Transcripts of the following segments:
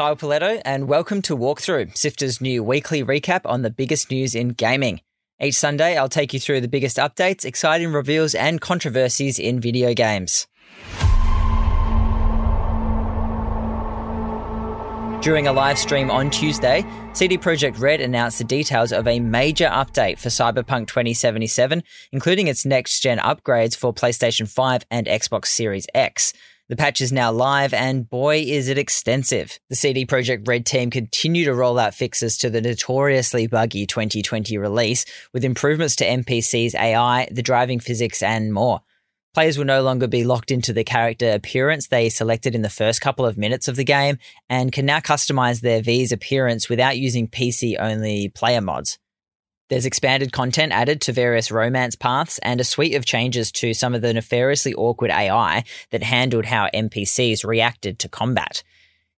Kyle Pauletto, and welcome to Walkthrough, Sifter's new weekly recap on the biggest news in gaming. Each Sunday, I'll take you through the biggest updates, exciting reveals, and controversies in video games. During a live stream on Tuesday, CD Projekt Red announced the details of a major update for Cyberpunk 2077, including its next gen upgrades for PlayStation 5 and Xbox Series X. The patch is now live, and boy, is it extensive. The CD Projekt Red team continue to roll out fixes to the notoriously buggy 2020 release, with improvements to NPCs' AI, the driving physics, and more. Players will no longer be locked into the character appearance they selected in the first couple of minutes of the game, and can now customize their V's appearance without using PC only player mods. There's expanded content added to various romance paths and a suite of changes to some of the nefariously awkward AI that handled how NPCs reacted to combat.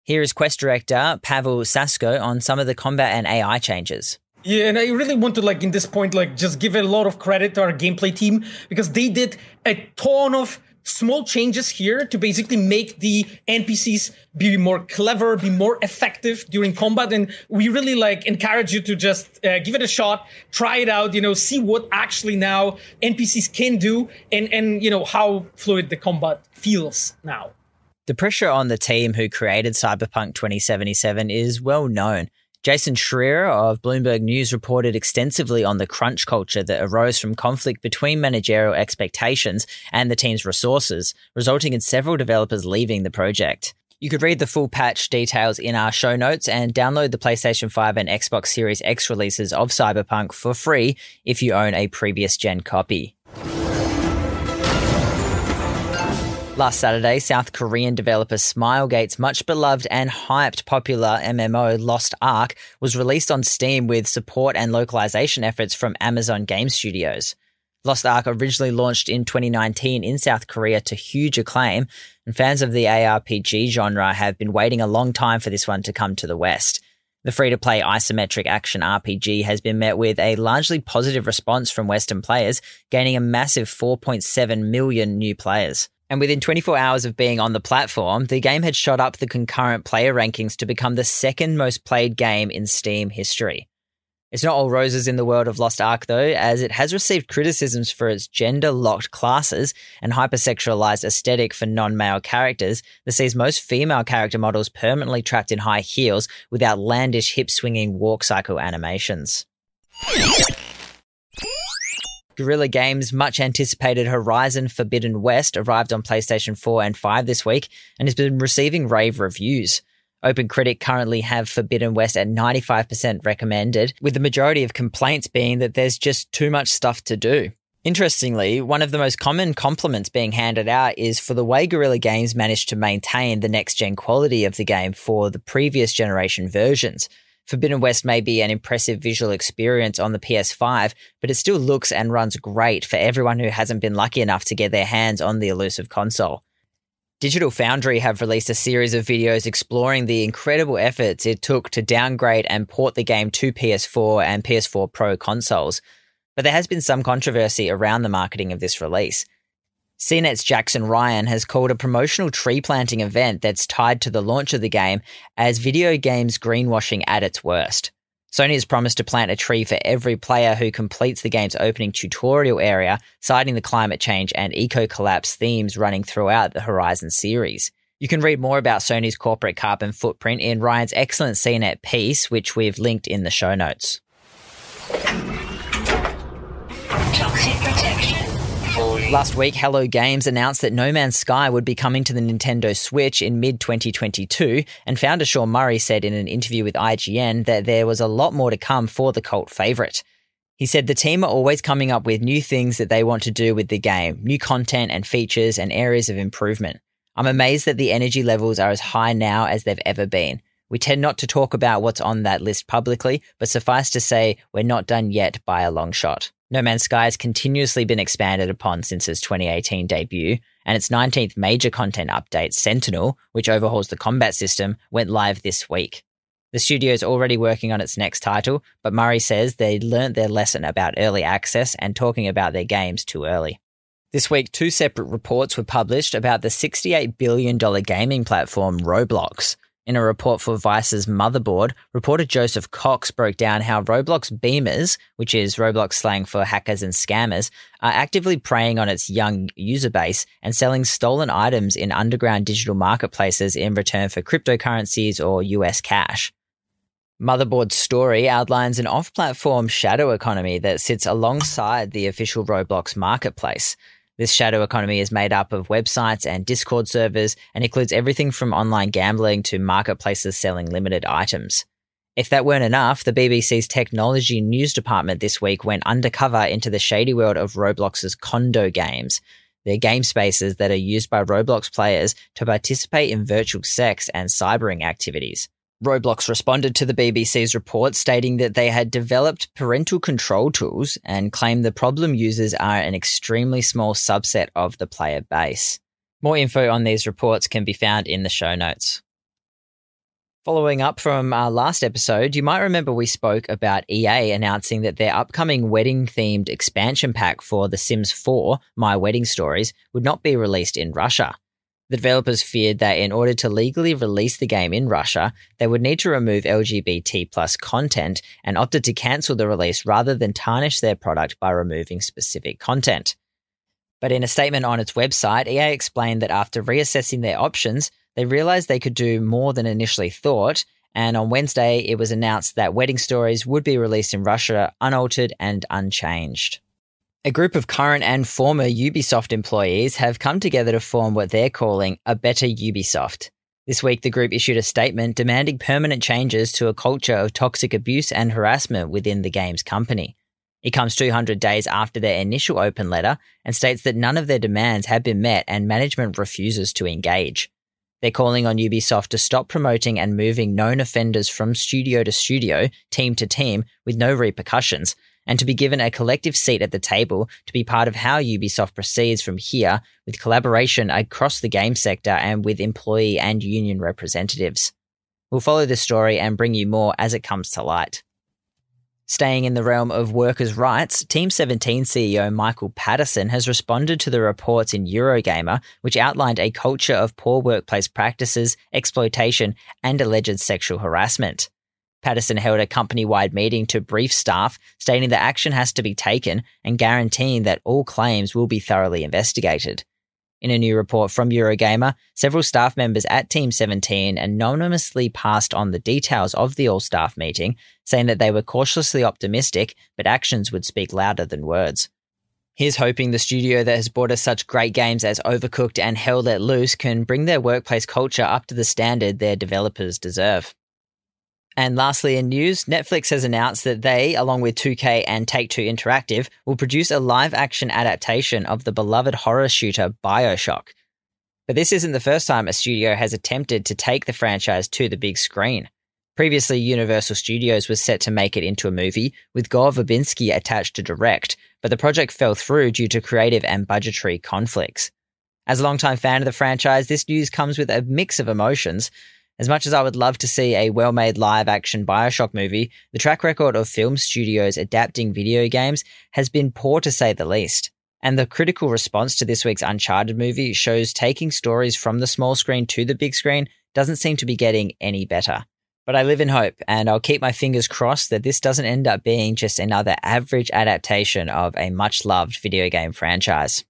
Here is quest director Pavel Sasko on some of the combat and AI changes. Yeah, and I really want to like in this point like just give a lot of credit to our gameplay team because they did a ton of small changes here to basically make the NPCs be more clever, be more effective during combat. And we really like encourage you to just uh, give it a shot, try it out, you know, see what actually now NPCs can do and, and, you know, how fluid the combat feels now. The pressure on the team who created Cyberpunk 2077 is well known. Jason Schreier of Bloomberg News reported extensively on the crunch culture that arose from conflict between managerial expectations and the team's resources, resulting in several developers leaving the project. You could read the full patch details in our show notes and download the PlayStation 5 and Xbox Series X releases of Cyberpunk for free if you own a previous gen copy. Last Saturday, South Korean developer Smilegate's much beloved and hyped popular MMO Lost Ark was released on Steam with support and localization efforts from Amazon Game Studios. Lost Ark originally launched in 2019 in South Korea to huge acclaim, and fans of the ARPG genre have been waiting a long time for this one to come to the West. The free to play isometric action RPG has been met with a largely positive response from Western players, gaining a massive 4.7 million new players. And within 24 hours of being on the platform, the game had shot up the concurrent player rankings to become the second most played game in Steam history. It's not all roses in the world of Lost Ark, though, as it has received criticisms for its gender locked classes and hypersexualized aesthetic for non male characters that sees most female character models permanently trapped in high heels with outlandish hip swinging walk cycle animations. Guerrilla Games' much anticipated Horizon Forbidden West arrived on PlayStation 4 and 5 this week and has been receiving rave reviews. OpenCritic currently have Forbidden West at 95% recommended, with the majority of complaints being that there's just too much stuff to do. Interestingly, one of the most common compliments being handed out is for the way Guerrilla Games managed to maintain the next gen quality of the game for the previous generation versions. Forbidden West may be an impressive visual experience on the PS5, but it still looks and runs great for everyone who hasn't been lucky enough to get their hands on the elusive console. Digital Foundry have released a series of videos exploring the incredible efforts it took to downgrade and port the game to PS4 and PS4 Pro consoles. But there has been some controversy around the marketing of this release. CNET's Jackson Ryan has called a promotional tree planting event that's tied to the launch of the game as video games greenwashing at its worst. Sony has promised to plant a tree for every player who completes the game's opening tutorial area, citing the climate change and eco collapse themes running throughout the Horizon series. You can read more about Sony's corporate carbon footprint in Ryan's excellent CNET piece, which we've linked in the show notes. Toxic. Last week, Hello Games announced that No Man's Sky would be coming to the Nintendo Switch in mid 2022, and founder Sean Murray said in an interview with IGN that there was a lot more to come for the cult favourite. He said the team are always coming up with new things that they want to do with the game, new content and features and areas of improvement. I'm amazed that the energy levels are as high now as they've ever been. We tend not to talk about what's on that list publicly, but suffice to say, we're not done yet by a long shot. No Man's Sky has continuously been expanded upon since its 2018 debut, and its 19th major content update, Sentinel, which overhauls the combat system, went live this week. The studio is already working on its next title, but Murray says they learnt their lesson about early access and talking about their games too early. This week, two separate reports were published about the $68 billion gaming platform Roblox. In a report for Vice's Motherboard, reporter Joseph Cox broke down how Roblox beamers, which is Roblox slang for hackers and scammers, are actively preying on its young user base and selling stolen items in underground digital marketplaces in return for cryptocurrencies or US cash. Motherboard's story outlines an off platform shadow economy that sits alongside the official Roblox marketplace. This shadow economy is made up of websites and Discord servers and includes everything from online gambling to marketplaces selling limited items. If that weren't enough, the BBC's technology news department this week went undercover into the shady world of Roblox's condo games. They're game spaces that are used by Roblox players to participate in virtual sex and cybering activities. Roblox responded to the BBC's report stating that they had developed parental control tools and claimed the problem users are an extremely small subset of the player base. More info on these reports can be found in the show notes. Following up from our last episode, you might remember we spoke about EA announcing that their upcoming wedding themed expansion pack for The Sims 4 My Wedding Stories would not be released in Russia. The developers feared that in order to legally release the game in Russia, they would need to remove LGBT plus content and opted to cancel the release rather than tarnish their product by removing specific content. But in a statement on its website, EA explained that after reassessing their options, they realized they could do more than initially thought. And on Wednesday, it was announced that Wedding Stories would be released in Russia unaltered and unchanged. A group of current and former Ubisoft employees have come together to form what they're calling a better Ubisoft. This week, the group issued a statement demanding permanent changes to a culture of toxic abuse and harassment within the game's company. It comes 200 days after their initial open letter and states that none of their demands have been met and management refuses to engage. They're calling on Ubisoft to stop promoting and moving known offenders from studio to studio, team to team, with no repercussions, and to be given a collective seat at the table to be part of how Ubisoft proceeds from here with collaboration across the game sector and with employee and union representatives. We'll follow this story and bring you more as it comes to light. Staying in the realm of workers' rights, Team 17 CEO Michael Pattison has responded to the reports in Eurogamer, which outlined a culture of poor workplace practices, exploitation, and alleged sexual harassment. Pattison held a company wide meeting to brief staff, stating that action has to be taken and guaranteeing that all claims will be thoroughly investigated. In a new report from Eurogamer, several staff members at Team 17 anonymously passed on the details of the all staff meeting, saying that they were cautiously optimistic, but actions would speak louder than words. Here's hoping the studio that has brought us such great games as Overcooked and Hell Let Loose can bring their workplace culture up to the standard their developers deserve. And lastly, in news, Netflix has announced that they, along with 2K and Take Two Interactive, will produce a live action adaptation of the beloved horror shooter Bioshock. But this isn't the first time a studio has attempted to take the franchise to the big screen. Previously, Universal Studios was set to make it into a movie, with Gore Verbinski attached to direct, but the project fell through due to creative and budgetary conflicts. As a longtime fan of the franchise, this news comes with a mix of emotions. As much as I would love to see a well made live action Bioshock movie, the track record of film studios adapting video games has been poor to say the least. And the critical response to this week's Uncharted movie shows taking stories from the small screen to the big screen doesn't seem to be getting any better. But I live in hope, and I'll keep my fingers crossed that this doesn't end up being just another average adaptation of a much loved video game franchise.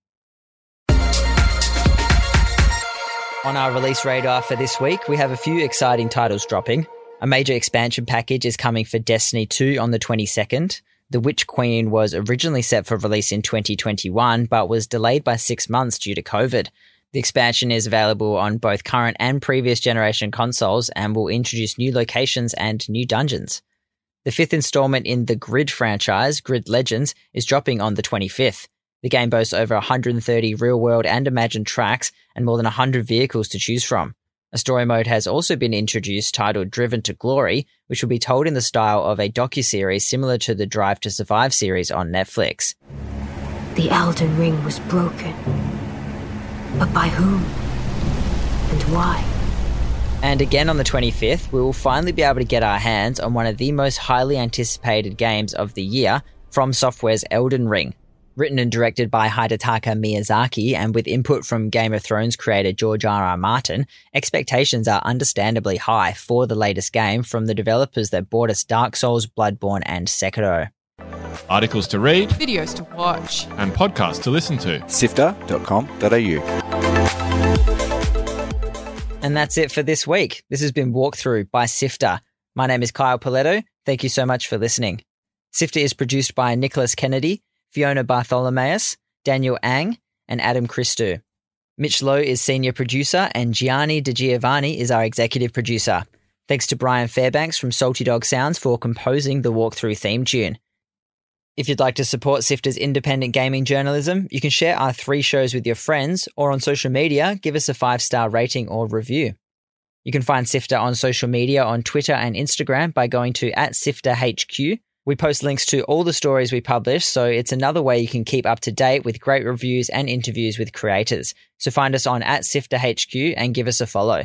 On our release radar for this week, we have a few exciting titles dropping. A major expansion package is coming for Destiny 2 on the 22nd. The Witch Queen was originally set for release in 2021, but was delayed by six months due to COVID. The expansion is available on both current and previous generation consoles and will introduce new locations and new dungeons. The fifth installment in the Grid franchise, Grid Legends, is dropping on the 25th. The game boasts over 130 real world and imagined tracks and more than 100 vehicles to choose from. A story mode has also been introduced titled Driven to Glory, which will be told in the style of a docuseries similar to the Drive to Survive series on Netflix. The Elden Ring was broken but by whom? And why? And again on the 25th, we will finally be able to get our hands on one of the most highly anticipated games of the year FromSoftware's Elden Ring. Written and directed by Hidetaka Miyazaki and with input from Game of Thrones creator George R. R. Martin, expectations are understandably high for the latest game from the developers that brought us Dark Souls, Bloodborne, and Sekiro. Articles to read, videos to watch, and podcasts to listen to. Sifter.com.au. And that's it for this week. This has been Walkthrough by Sifter. My name is Kyle Pauletto. Thank you so much for listening. Sifter is produced by Nicholas Kennedy, Fiona Bartholomaeus, Daniel Ang, and Adam Christou. Mitch Loh is senior producer, and Gianni Di Giovanni is our executive producer. Thanks to Brian Fairbanks from Salty Dog Sounds for composing the walkthrough theme tune. If you'd like to support Sifter's independent gaming journalism, you can share our three shows with your friends or on social media, give us a five star rating or review. You can find Sifter on social media on Twitter and Instagram by going to at SifterHQ. We post links to all the stories we publish, so it's another way you can keep up to date with great reviews and interviews with creators. So find us on at SifterHQ and give us a follow.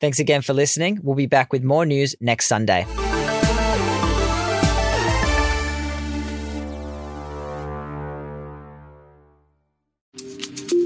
Thanks again for listening. We'll be back with more news next Sunday.